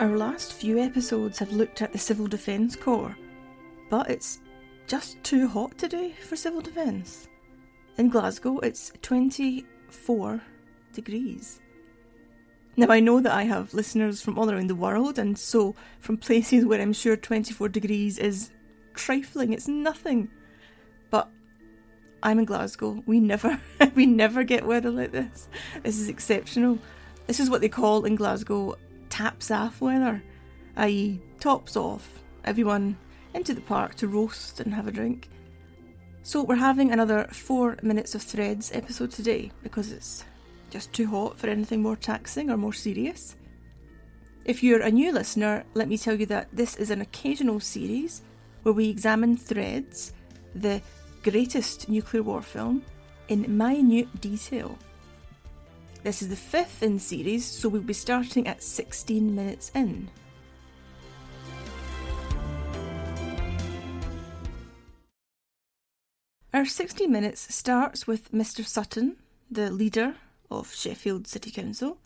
Our last few episodes have looked at the Civil Defence Corps, but it's just too hot today for civil defence. In Glasgow, it's 24 degrees. Now, I know that I have listeners from all around the world, and so from places where I'm sure 24 degrees is trifling, it's nothing. But I'm in Glasgow. We never, we never get weather like this. This is exceptional. This is what they call in Glasgow taps off weather, i.e., tops off. Everyone into the park to roast and have a drink. So we're having another four minutes of threads episode today because it's just too hot for anything more taxing or more serious. If you're a new listener, let me tell you that this is an occasional series where we examine Threads, the greatest nuclear war film, in minute detail. This is the fifth in series, so we'll be starting at 16 minutes in. Our 60 minutes starts with Mr. Sutton, the leader of Sheffield City Council,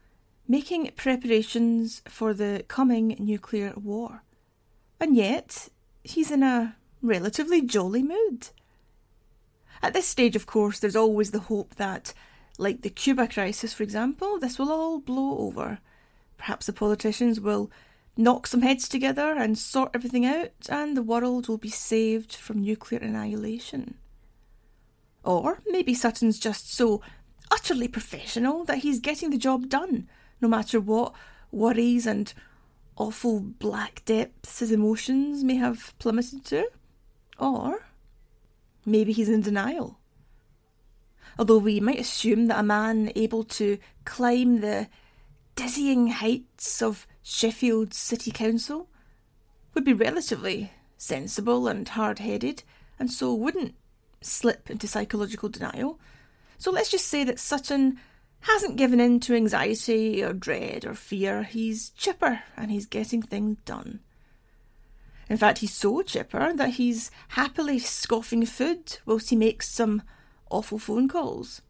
making preparations for the coming nuclear war. And yet, he's in a relatively jolly mood. At this stage, of course, there's always the hope that, like the Cuba crisis, for example, this will all blow over. Perhaps the politicians will knock some heads together and sort everything out, and the world will be saved from nuclear annihilation. Or maybe Sutton's just so utterly professional that he's getting the job done, no matter what worries and awful black depths his emotions may have plummeted to. Or maybe he's in denial. Although we might assume that a man able to climb the dizzying heights of Sheffield City Council would be relatively sensible and hard headed, and so wouldn't slip into psychological denial. So let's just say that Sutton hasn't given in to anxiety or dread or fear. He's chipper and he's getting things done. In fact, he's so chipper that he's happily scoffing food whilst he makes some awful phone calls.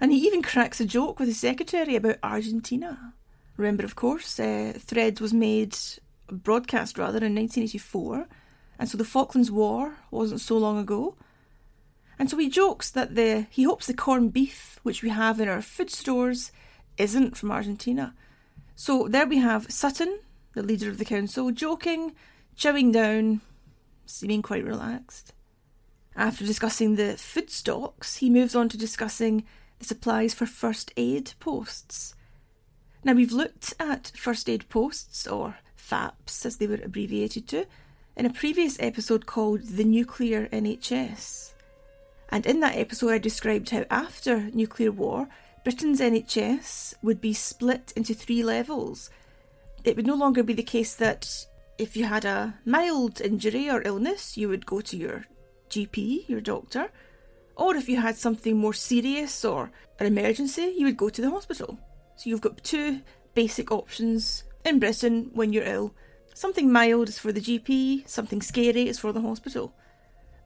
And he even cracks a joke with his secretary about Argentina. Remember, of course, uh, Threads was made, broadcast rather, in 1984, and so the Falklands War wasn't so long ago. And so he jokes that the he hopes the corned beef which we have in our food stores isn't from Argentina. So there we have Sutton, the leader of the council, joking, chowing down, seeming quite relaxed. After discussing the food stocks, he moves on to discussing the supplies for first aid posts. Now we've looked at first aid posts, or FAPs as they were abbreviated to, in a previous episode called The Nuclear NHS. And in that episode, I described how after nuclear war, Britain's NHS would be split into three levels. It would no longer be the case that if you had a mild injury or illness, you would go to your GP, your doctor, or if you had something more serious or an emergency, you would go to the hospital. So you've got two basic options in Britain when you're ill. Something mild is for the GP, something scary is for the hospital.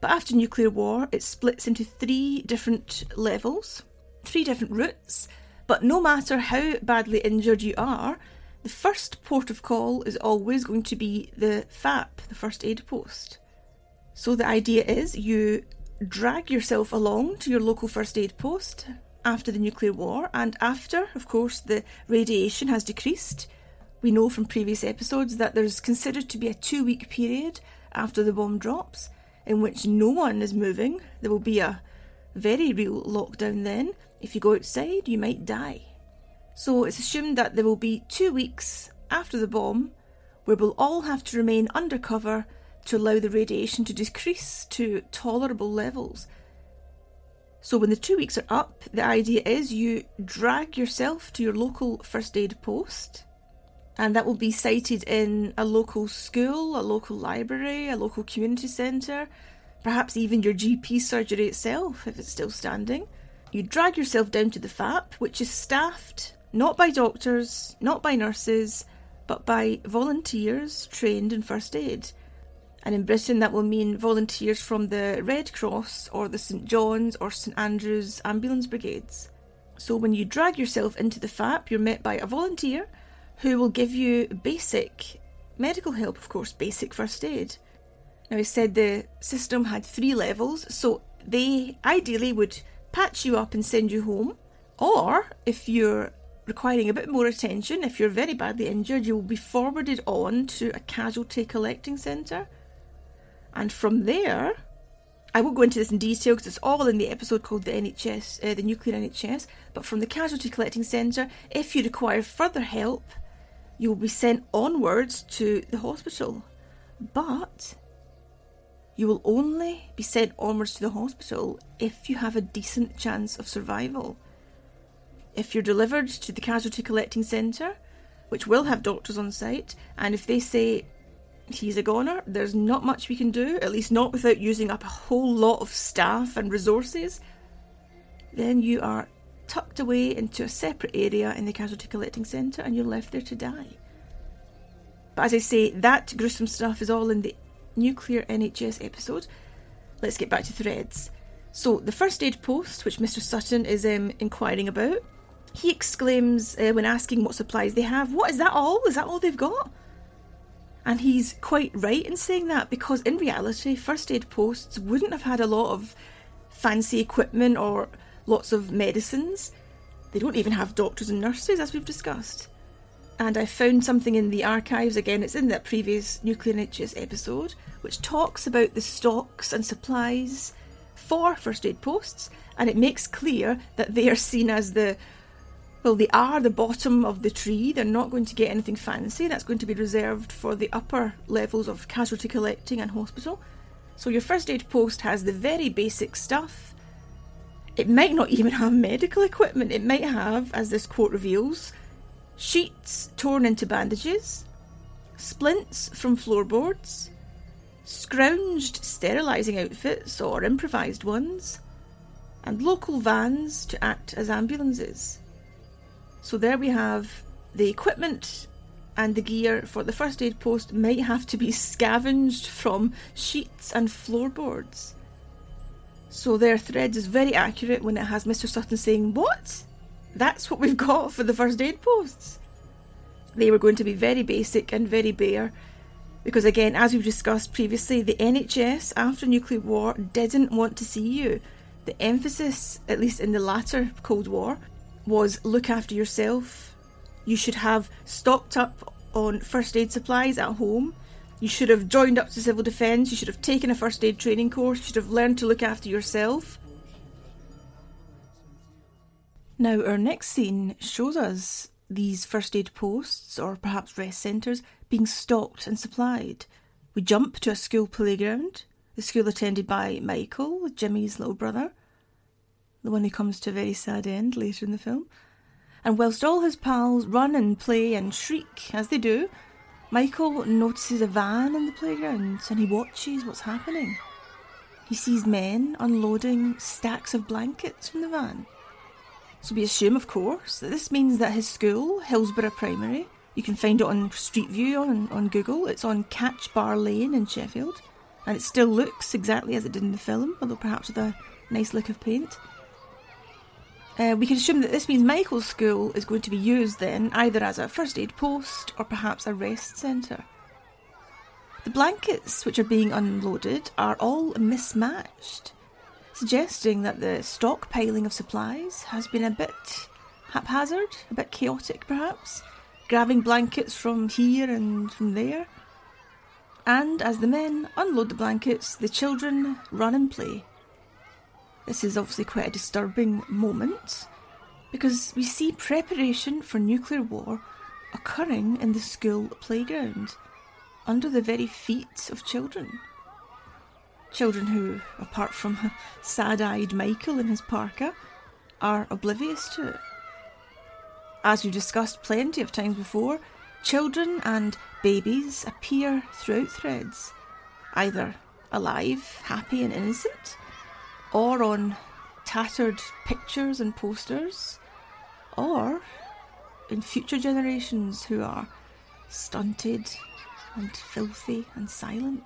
But after nuclear war, it splits into three different levels, three different routes. But no matter how badly injured you are, the first port of call is always going to be the FAP, the first aid post. So the idea is you drag yourself along to your local first aid post after the nuclear war, and after, of course, the radiation has decreased. We know from previous episodes that there's considered to be a two week period after the bomb drops in which no one is moving. There will be a very real lockdown then. If you go outside, you might die. So it's assumed that there will be two weeks after the bomb where we'll all have to remain undercover to allow the radiation to decrease to tolerable levels. So when the two weeks are up, the idea is you drag yourself to your local first aid post and that will be sited in a local school, a local library, a local community centre, perhaps even your GP surgery itself if it's still standing. You drag yourself down to the FAP, which is staffed not by doctors, not by nurses, but by volunteers trained in first aid. And in Britain, that will mean volunteers from the Red Cross or the St John's or St Andrews ambulance brigades. So when you drag yourself into the FAP, you're met by a volunteer who will give you basic medical help, of course, basic first aid. Now, he said the system had three levels, so they ideally would patch you up and send you home. Or, if you're requiring a bit more attention, if you're very badly injured, you will be forwarded on to a casualty collecting centre. And from there, I won't go into this in detail because it's all in the episode called the NHS, uh, the nuclear NHS. But from the casualty collecting centre, if you require further help, you will be sent onwards to the hospital. But you will only be sent onwards to the hospital if you have a decent chance of survival. If you're delivered to the casualty collecting centre, which will have doctors on site, and if they say he's a goner, there's not much we can do, at least not without using up a whole lot of staff and resources, then you are tucked away into a separate area in the casualty collecting centre and you're left there to die. But as I say, that gruesome stuff is all in the nuclear NHS episode. Let's get back to threads. So, the first aid post, which Mr. Sutton is um, inquiring about, he exclaims uh, when asking what supplies they have, What is that all? Is that all they've got? And he's quite right in saying that because in reality, first aid posts wouldn't have had a lot of fancy equipment or lots of medicines. They don't even have doctors and nurses, as we've discussed. And I found something in the archives, again, it's in that previous Nuclear NHS episode, which talks about the stocks and supplies for first aid posts, and it makes clear that they are seen as the well, they are the bottom of the tree. They're not going to get anything fancy. That's going to be reserved for the upper levels of casualty collecting and hospital. So your first aid post has the very basic stuff. It might not even have medical equipment. It might have, as this quote reveals, sheets torn into bandages, splints from floorboards, scrounged sterilising outfits or improvised ones, and local vans to act as ambulances. So there we have the equipment and the gear for the first aid post might have to be scavenged from sheets and floorboards. So their threads is very accurate when it has Mr. Sutton saying, What? That's what we've got for the first aid posts. They were going to be very basic and very bare because, again, as we've discussed previously, the NHS after nuclear war didn't want to see you. The emphasis, at least in the latter Cold War, was look after yourself. You should have stocked up on first aid supplies at home. You should have joined up to civil defence. You should have taken a first aid training course. You should have learned to look after yourself. Now, our next scene shows us these first aid posts, or perhaps rest centres, being stocked and supplied. We jump to a school playground, the school attended by Michael, Jimmy's little brother the one who comes to a very sad end later in the film. And whilst all his pals run and play and shriek, as they do, Michael notices a van in the playground and he watches what's happening. He sees men unloading stacks of blankets from the van. So we assume, of course, that this means that his school, Hillsborough Primary, you can find it on Street View on, on Google, it's on Catch Bar Lane in Sheffield, and it still looks exactly as it did in the film, although perhaps with a nice lick of paint. Uh, we can assume that this means Michael's school is going to be used then either as a first aid post or perhaps a rest centre. The blankets which are being unloaded are all mismatched, suggesting that the stockpiling of supplies has been a bit haphazard, a bit chaotic perhaps, grabbing blankets from here and from there. And as the men unload the blankets, the children run and play. This is obviously quite a disturbing moment because we see preparation for nuclear war occurring in the school playground under the very feet of children. Children who, apart from sad eyed Michael in his parka, are oblivious to it. As we've discussed plenty of times before, children and babies appear throughout threads, either alive, happy, and innocent, or on tattered pictures and posters, or in future generations who are stunted and filthy and silent.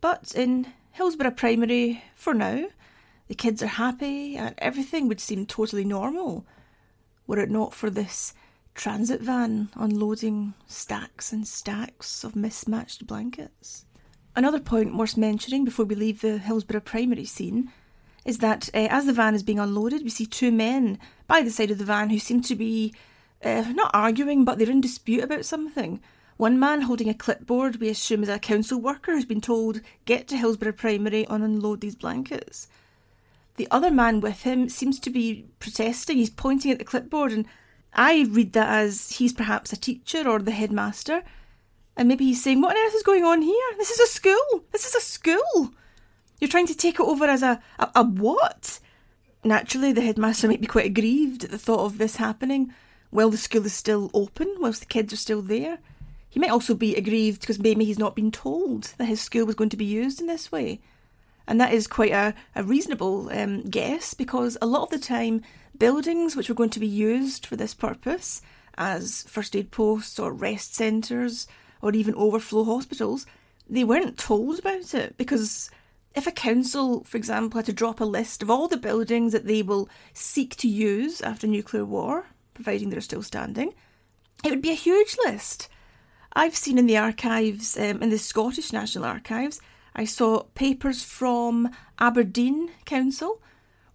But in Hillsborough Primary, for now, the kids are happy and everything would seem totally normal. were it not for this transit van unloading stacks and stacks of mismatched blankets. Another point worth mentioning before we leave the Hillsborough primary scene is that uh, as the van is being unloaded, we see two men by the side of the van who seem to be uh, not arguing, but they're in dispute about something. One man holding a clipboard, we assume is a council worker, has been told, get to Hillsborough Primary and unload these blankets. The other man with him seems to be protesting. He's pointing at the clipboard, and I read that as he's perhaps a teacher or the headmaster. And maybe he's saying, What on earth is going on here? This is a school! This is a school! You're trying to take it over as a, a, a what? Naturally, the headmaster might be quite aggrieved at the thought of this happening while the school is still open, whilst the kids are still there. He might also be aggrieved because maybe he's not been told that his school was going to be used in this way. And that is quite a, a reasonable um, guess because a lot of the time, buildings which were going to be used for this purpose, as first aid posts or rest centres or even overflow hospitals, they weren't told about it because if a council, for example, had to drop a list of all the buildings that they will seek to use after nuclear war, providing they're still standing, it would be a huge list. I've seen in the archives, um, in the Scottish National Archives, I saw papers from Aberdeen Council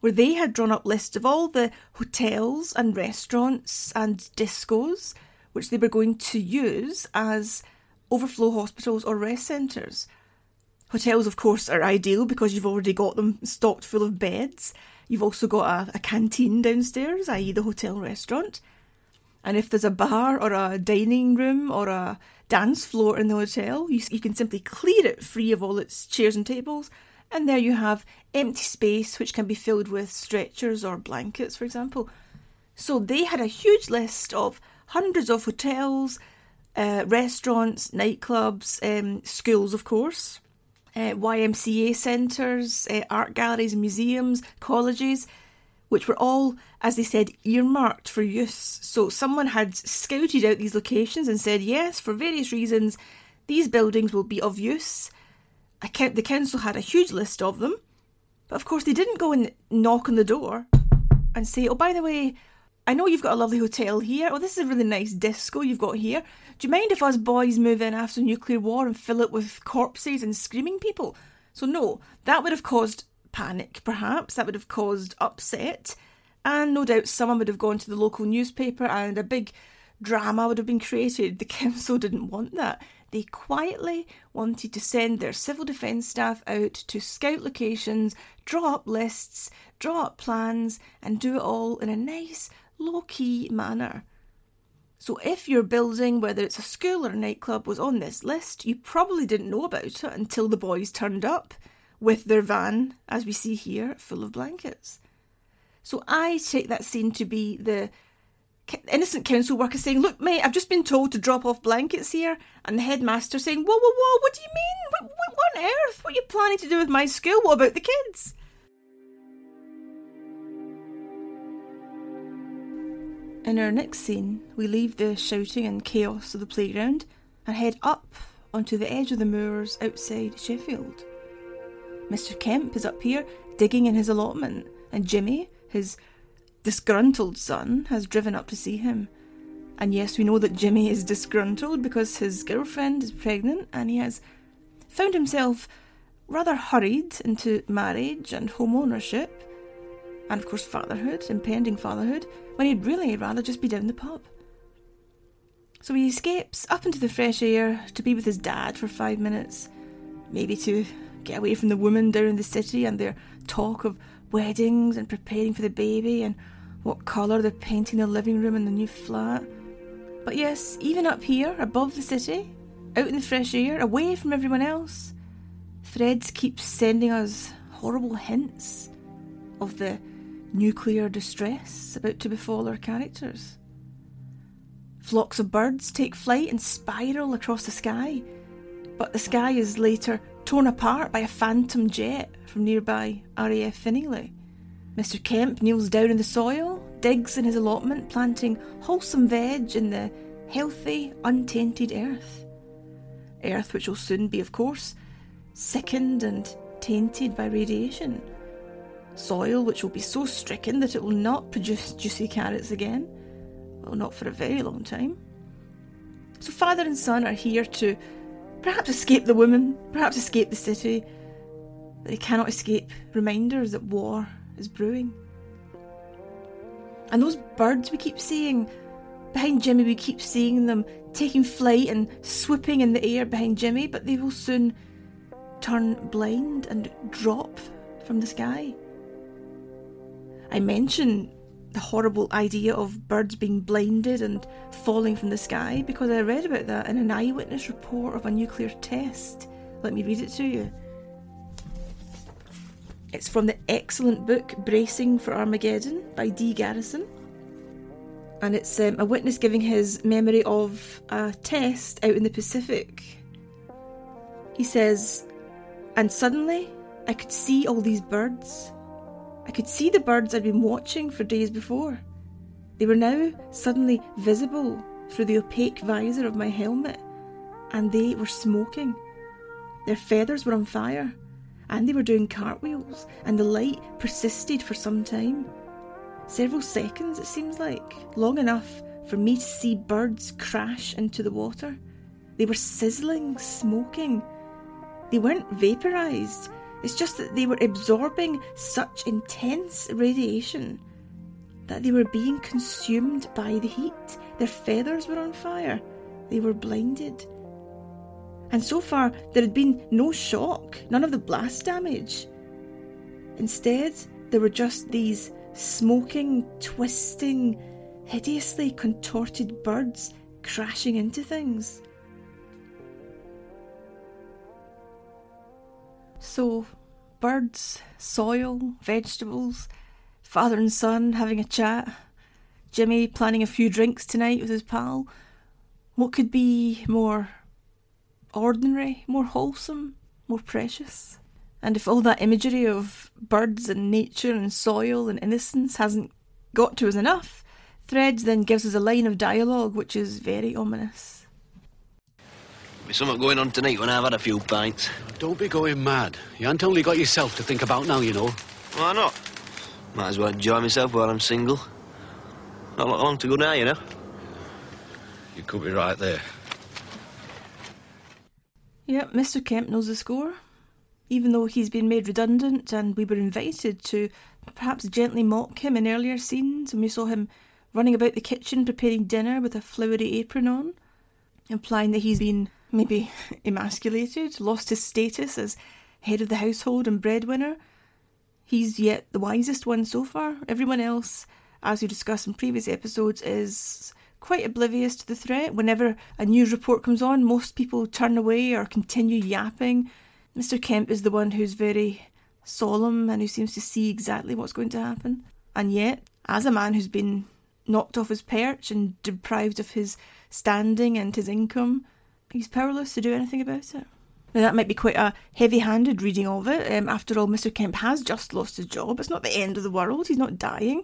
where they had drawn up lists of all the hotels and restaurants and discos which they were going to use as overflow hospitals or rest centres. Hotels, of course, are ideal because you've already got them stocked full of beds. You've also got a, a canteen downstairs, i.e., the hotel restaurant. And if there's a bar or a dining room or a dance floor in the hotel, you, you can simply clear it free of all its chairs and tables. And there you have empty space which can be filled with stretchers or blankets, for example. So they had a huge list of hundreds of hotels, uh, restaurants, nightclubs, um, schools, of course, uh, YMCA centres, uh, art galleries museums, colleges, which were all, as they said, earmarked for use. So someone had scouted out these locations and said, yes, for various reasons, these buildings will be of use. The council had a huge list of them, but of course they didn't go and knock on the door and say, oh, by the way, I know you've got a lovely hotel here. Oh, this is a really nice disco you've got here. Do you mind if us boys move in after nuclear war and fill it with corpses and screaming people? So, no, that would have caused panic, perhaps. That would have caused upset. And no doubt someone would have gone to the local newspaper and a big drama would have been created. The council didn't want that. They quietly wanted to send their civil defence staff out to scout locations, draw up lists, draw up plans, and do it all in a nice, low key manner. So, if your building, whether it's a school or a nightclub, was on this list, you probably didn't know about it until the boys turned up with their van, as we see here, full of blankets. So, I take that scene to be the innocent council worker saying, Look, mate, I've just been told to drop off blankets here. And the headmaster saying, Whoa, whoa, whoa, what do you mean? What, what, on earth? What are you planning to do with my school? What about the kids? In our next scene, we leave the shouting and chaos of the playground and head up onto the edge of the moors outside Sheffield. Mr. Kemp is up here digging in his allotment, and Jimmy, his disgruntled son, has driven up to see him. And yes, we know that Jimmy is disgruntled because his girlfriend is pregnant and he has found himself rather hurried into marriage and home ownership and of course fatherhood, impending fatherhood, when he'd really rather just be down the pub. So he escapes up into the fresh air to be with his dad for five minutes, maybe to get away from the woman down in the city and their talk of weddings and preparing for the baby and what colour they're painting the living room in the new flat. But yes, even up here, above the city, out in the fresh air, away from everyone else, Threads keeps sending us horrible hints of the nuclear distress about to befall our characters. Flocks of birds take flight and spiral across the sky, but the sky is later torn apart by a phantom jet from nearby RAF Finningley. Mr. Kemp kneels down in the soil, digs in his allotment, planting wholesome veg in the healthy, untainted earth. Earth which will soon be, of course, sickened and tainted by radiation soil which will be so stricken that it will not produce juicy carrots again, Well, not for a very long time. So, father and son are here to perhaps escape the woman, perhaps escape the city, they cannot escape reminders that war is brewing. And those birds we keep seeing behind Jimmy, we keep seeing them taking flight and swooping in the air behind Jimmy, but they will soon turn blind and drop from the sky. I mention the horrible idea of birds being blinded and falling from the sky because I read about that in an eyewitness report of a nuclear test. Let me read it to you. It's from the excellent book Bracing for Armageddon by Dee Garrison. And it's um, a witness giving his memory of a test out in the Pacific. He says, And suddenly I could see all these birds I could see the birds I'd been watching for days before. They were now suddenly visible through the opaque visor of my helmet, and they were smoking. Their feathers were on fire, and they were doing cartwheels, and the light persisted for some time. Several seconds, it seems like, long enough for me to see birds crash into the water. They were sizzling, smoking. They weren't vaporised, it's just that they were absorbing such intense radiation that they were being consumed by the heat. Their feathers were on fire. They were blinded. And so far, there had been no shock, none of the blast damage. Instead, there were just these smoking, twisting, hideously contorted birds crashing into things. So, birds, soil, vegetables, father and son having a chat, Jimmy planning a few drinks tonight with his pal. What could be more ordinary, more wholesome, more precious? And if all that imagery of birds and nature and soil and innocence hasn't got to us enough, Threads then gives us a line of dialogue which is very ominous. There's something going on tonight when I've had a few pints. Don't be going mad. You haven't only got yourself to think about now, you know. Why not? Might as well enjoy myself while I'm single. Not long to go now, you know. You could be right there. Yep, Mr. Kemp knows the score. Even though he's been made redundant and we were invited to perhaps gently mock him in earlier scenes, when we saw him running about the kitchen preparing dinner with a flowery apron on, implying that he's been maybe emasculated, lost his status as head of the household and breadwinner. He's yet the wisest one so far. Everyone else, as we discussed in previous episodes, is quite oblivious to the threat. Whenever a news report comes on, most people turn away or continue yapping. Mr. Kemp is the one who's very solemn and who seems to see exactly what's going to happen. And yet, as a man who's been knocked off his perch and deprived of his standing and his income, he's powerless to do anything about it. Now, that might be quite a heavy handed reading of it. Um, after all, Mr. Kemp has just lost his job. It's not the end of the world, he's not dying.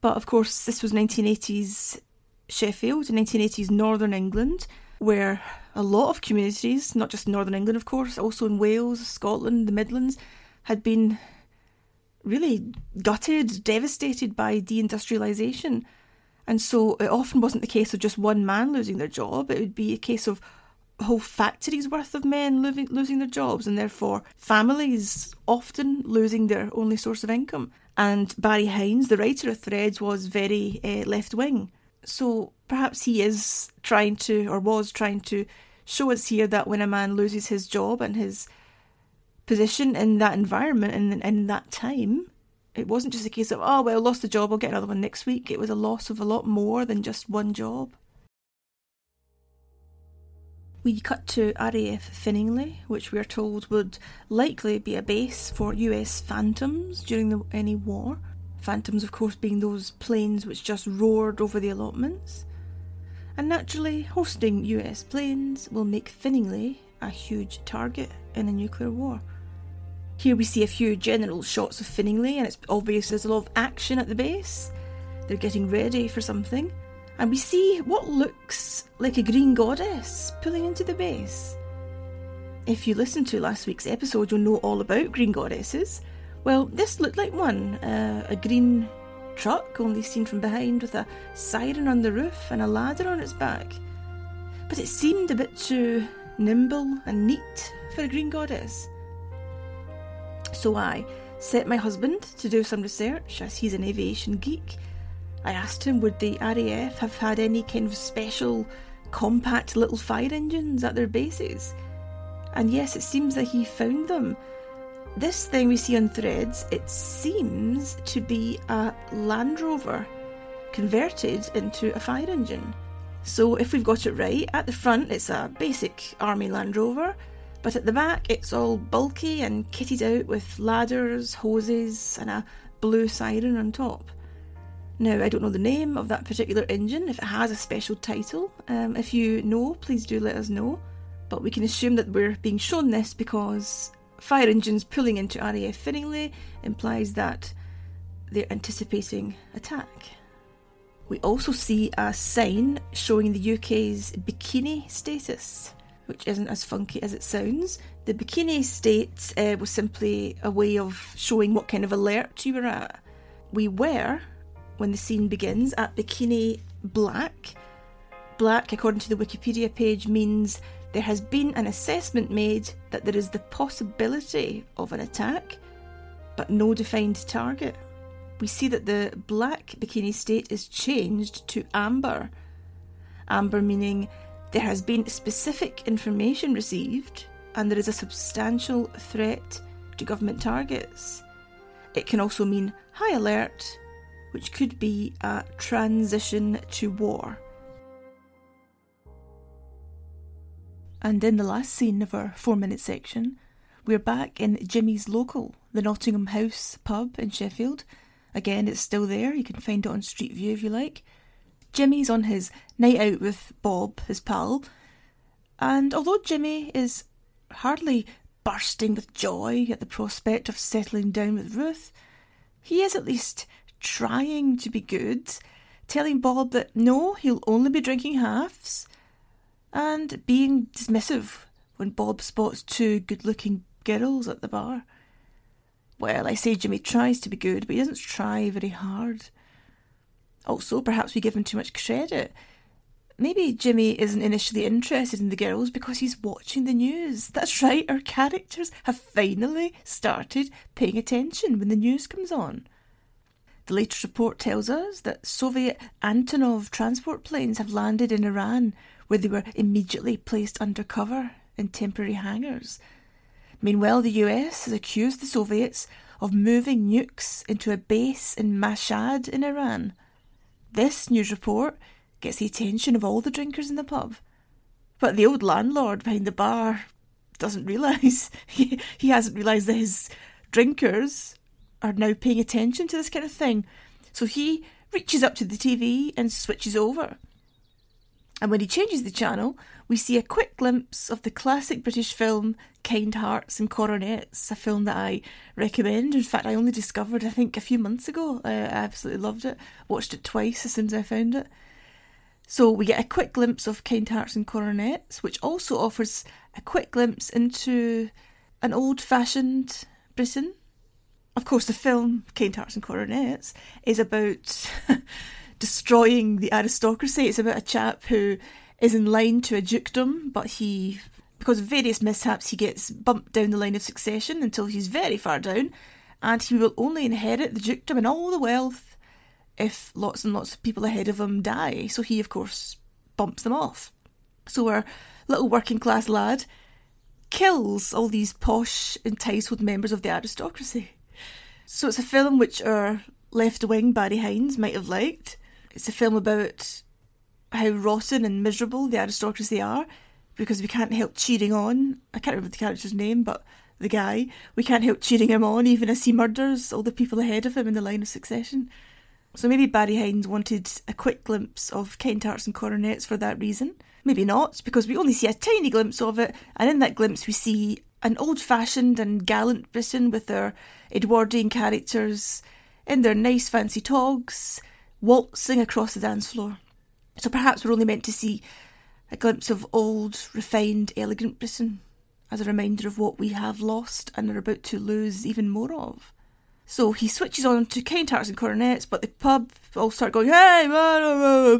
But of course, this was 1980s Sheffield, in 1980s Northern England, where a lot of communities, not just Northern England, of course, also in Wales, Scotland, the Midlands, had been really gutted, devastated by deindustrialisation. And so it often wasn't the case of just one man losing their job, it would be a case of whole factories worth of men losing, their jobs, and therefore families often losing their only source of income. And Barry Hines, the writer of Threads, was very uh, left wing. So perhaps he is trying to, or was trying to, show us here that when a man loses his job and his position in that environment and in, that time, it wasn't just a case of, oh, well, lost the job, I'll get another one next week. It was a loss of a lot more than just one job. We cut to RAF Finningley, which we are told would likely be a base for US Phantoms during the, any war. Phantoms, of course, being those planes which just roared over the allotments. And naturally, hosting US planes will make Finningley a huge target in a nuclear war. Here we see a few general shots of Finningley, and it's obvious there's a lot of action at the base. They're getting ready for something, and we see what looks like a green goddess pulling into the base. If you listened to last week's episode, you'll know all about green goddesses. Well, this looked like one uh, a green truck, only seen from behind, with a siren on the roof and a ladder on its back. But it seemed a bit too nimble and neat for a green goddess. So I set my husband to do some research, as he's an aviation geek. I asked him would the RAF have had any kind of special, compact little fire engines at their bases. And yes, it seems that he found them. This thing we see on threads, it seems to be a Land Rover converted into a fire engine. So, if we've got it right, at the front it's a basic Army Land Rover, but at the back it's all bulky and kitted out with ladders, hoses, and a blue siren on top. Now, I don't know the name of that particular engine, if it has a special title. Um, if you know, please do let us know. But we can assume that we're being shown this because fire engines pulling into RAF Finningley implies that they're anticipating attack. We also see a sign showing the UK's bikini status, which isn't as funky as it sounds. The bikini state uh, was simply a way of showing what kind of alert you were at. We were, when the scene begins, at bikini black. Black, according to the Wikipedia page, means there has been an assessment made that there is the possibility of an attack, but no defined target we see that the black bikini state is changed to amber. Amber meaning there has been specific information received and there is a substantial threat to government targets. It can also mean high alert, which could be a transition to war. And in the last scene of our four minute section, we're back in Jimmy's local, the Nottingham House pub in Sheffield, Again, it's still there. You can find it on Street View if you like. Jimmy's on his night out with Bob, his pal, and although Jimmy is hardly bursting with joy at the prospect of settling down with Ruth, he is at least trying to be good, telling Bob that no, he'll only be drinking halves, and being dismissive when Bob spots two good looking girls at the bar. Well, I say Jimmy tries to be good, but he doesn't try very hard. Also, perhaps we give him too much credit. Maybe Jimmy isn't initially interested in the girls because he's watching the news. That's right, our characters have finally started paying attention when the news comes on. The latest report tells us that Soviet Antonov transport planes have landed in Iran, where they were immediately placed under cover in temporary hangars Meanwhile, the US has accused the Soviets of moving nukes into a base in Mashhad in Iran. This news report gets the attention of all the drinkers in the pub. But the old landlord behind the bar doesn't realise. He, he hasn't realised that his drinkers are now paying attention to this kind of thing. So he reaches up to the TV and switches over. And when he changes the channel, we see a quick glimpse of the classic British film Kind Hearts and Coronets, a film that I recommend. In fact, I only discovered, I think, a few months ago. Uh, I absolutely loved it. Watched it twice as soon as I found it. So we get a quick glimpse of Kind Hearts and Coronets, which also offers a quick glimpse into an old fashioned Britain. Of course, the film Kind Hearts and Coronets is about destroying the aristocracy. It's about a chap who is in line to a dukedom, but he, because of various mishaps, he gets bumped down the line of succession until he's very far down, and he will only inherit the dukedom and all the wealth if lots and lots of people ahead of him die. So he, of course, bumps them off. So our little working class lad kills all these posh, entitled members of the aristocracy. So it's a film which our left wing Barry Hines might have liked. It's a film about how rotten and miserable the aristocracy are because we can't help cheering on. I can't remember the character's name, but the guy, we can't help cheering him on even as he murders all the people ahead of him in the line of succession. So maybe Barry Hines wanted a quick glimpse of Kind Hearts and Coronets for that reason. Maybe not, because we only see a tiny glimpse of it, and in that glimpse we see an old fashioned and gallant Britain with their Edwardian characters in their nice fancy togs, waltzing across the dance floor. So perhaps we're only meant to see a glimpse of old, refined, elegant Britain as a reminder of what we have lost and are about to lose even more of. So he switches on to kind hearts and coronets, but the pub all start going, hey,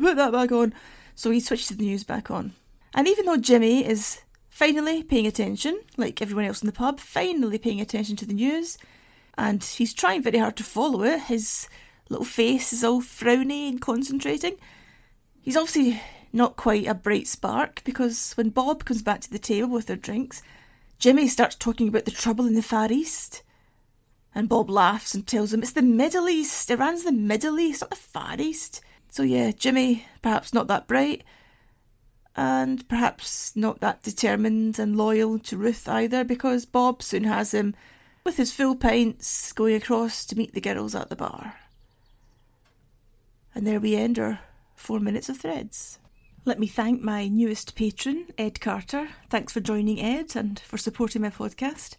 put that back on. So he switches the news back on. And even though Jimmy is finally paying attention, like everyone else in the pub, finally paying attention to the news, and he's trying very hard to follow it, his little face is all frowny and concentrating. He's obviously not quite a bright spark because when Bob comes back to the table with their drinks, Jimmy starts talking about the trouble in the Far East. And Bob laughs and tells him it's the Middle East. Iran's the Middle East, not the Far East. So, yeah, Jimmy, perhaps not that bright, and perhaps not that determined and loyal to Ruth either, because Bob soon has him with his full pints going across to meet the girls at the bar. And there we end our four minutes of threads. Let me thank my newest patron, Ed Carter. Thanks for joining, Ed, and for supporting my podcast.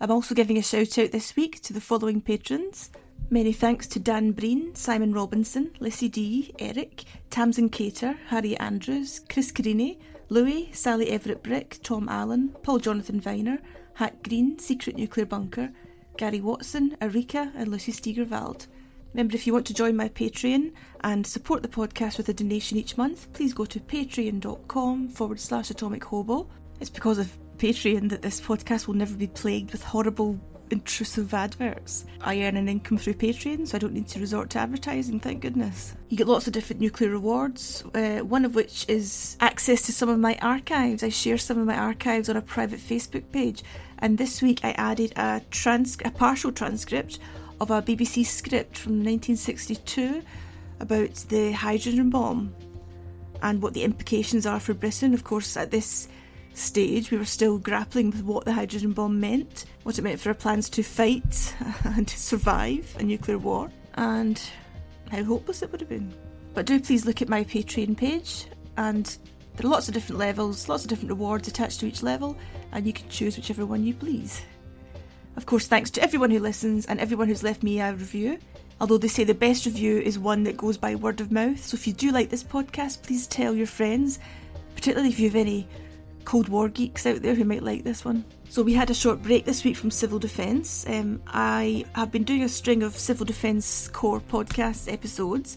I'm also giving a shout out this week to the following patrons. Many thanks to Dan Breen, Simon Robinson, Lissy D, Eric, Tamsin Cater, Harry Andrews, Chris Carini, Louis, Sally Everett Brick, Tom Allen, Paul Jonathan Viner, Hack Green, Secret Nuclear Bunker, Gary Watson, Erika, and Lucy Stegervald. Remember, if you want to join my Patreon and support the podcast with a donation each month, please go to patreon.com forward slash atomic hobo. It's because of Patreon that this podcast will never be plagued with horrible, intrusive adverts. I earn an income through Patreon, so I don't need to resort to advertising, thank goodness. You get lots of different nuclear rewards, uh, one of which is access to some of my archives. I share some of my archives on a private Facebook page, and this week I added a, trans- a partial transcript of a BBC script from 1962 about the hydrogen bomb and what the implications are for Britain. Of course, at this stage, we were still grappling with what the hydrogen bomb meant, what it meant for our plans to fight and to survive a nuclear war, and how hopeless it would have been. But do please look at my Patreon page, and there are lots of different levels, lots of different rewards attached to each level, and you can choose whichever one you please. Of course, thanks to everyone who listens and everyone who's left me a review. Although they say the best review is one that goes by word of mouth, so if you do like this podcast, please tell your friends, particularly if you have any Cold War geeks out there who might like this one. So, we had a short break this week from Civil Defence. Um, I have been doing a string of Civil Defence Corps podcast episodes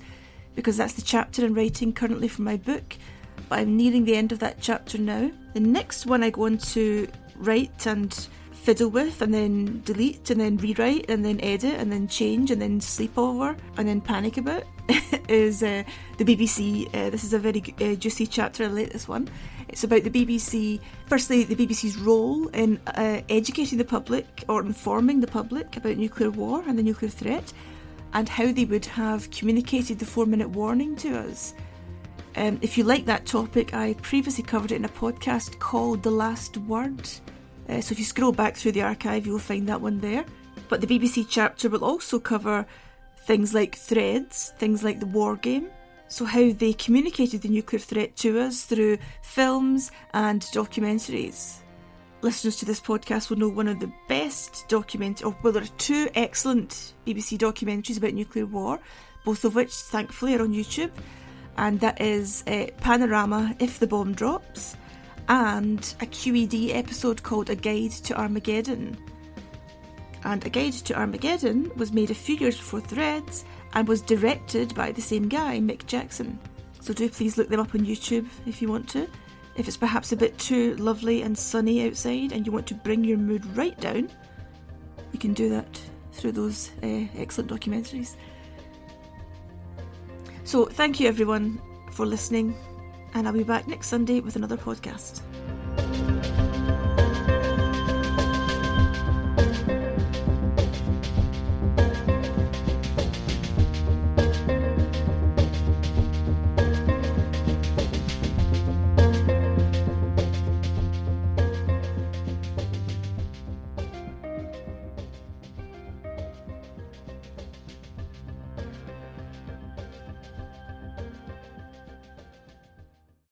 because that's the chapter I'm writing currently for my book, but I'm nearing the end of that chapter now. The next one I go on to write and fiddle with and then delete and then rewrite and then edit and then change and then sleep over and then panic about is uh, the BBC. Uh, this is a very uh, juicy chapter. I like this one. It's about the BBC. Firstly, the BBC's role in uh, educating the public or informing the public about nuclear war and the nuclear threat, and how they would have communicated the four-minute warning to us. Um, if you like that topic, I previously covered it in a podcast called The Last Word. Uh, so if you scroll back through the archive, you'll find that one there. But the BBC chapter will also cover things like threads, things like the war game. So, how they communicated the nuclear threat to us through films and documentaries. Listeners to this podcast will know one of the best document, or well, there are two excellent BBC documentaries about nuclear war, both of which thankfully are on YouTube, and that is uh, Panorama If the Bomb Drops and a QED episode called A Guide to Armageddon. And A Guide to Armageddon was made a few years before Threads and was directed by the same guy, Mick Jackson. So do please look them up on YouTube if you want to. If it's perhaps a bit too lovely and sunny outside and you want to bring your mood right down, you can do that through those uh, excellent documentaries. So, thank you everyone for listening and I'll be back next Sunday with another podcast.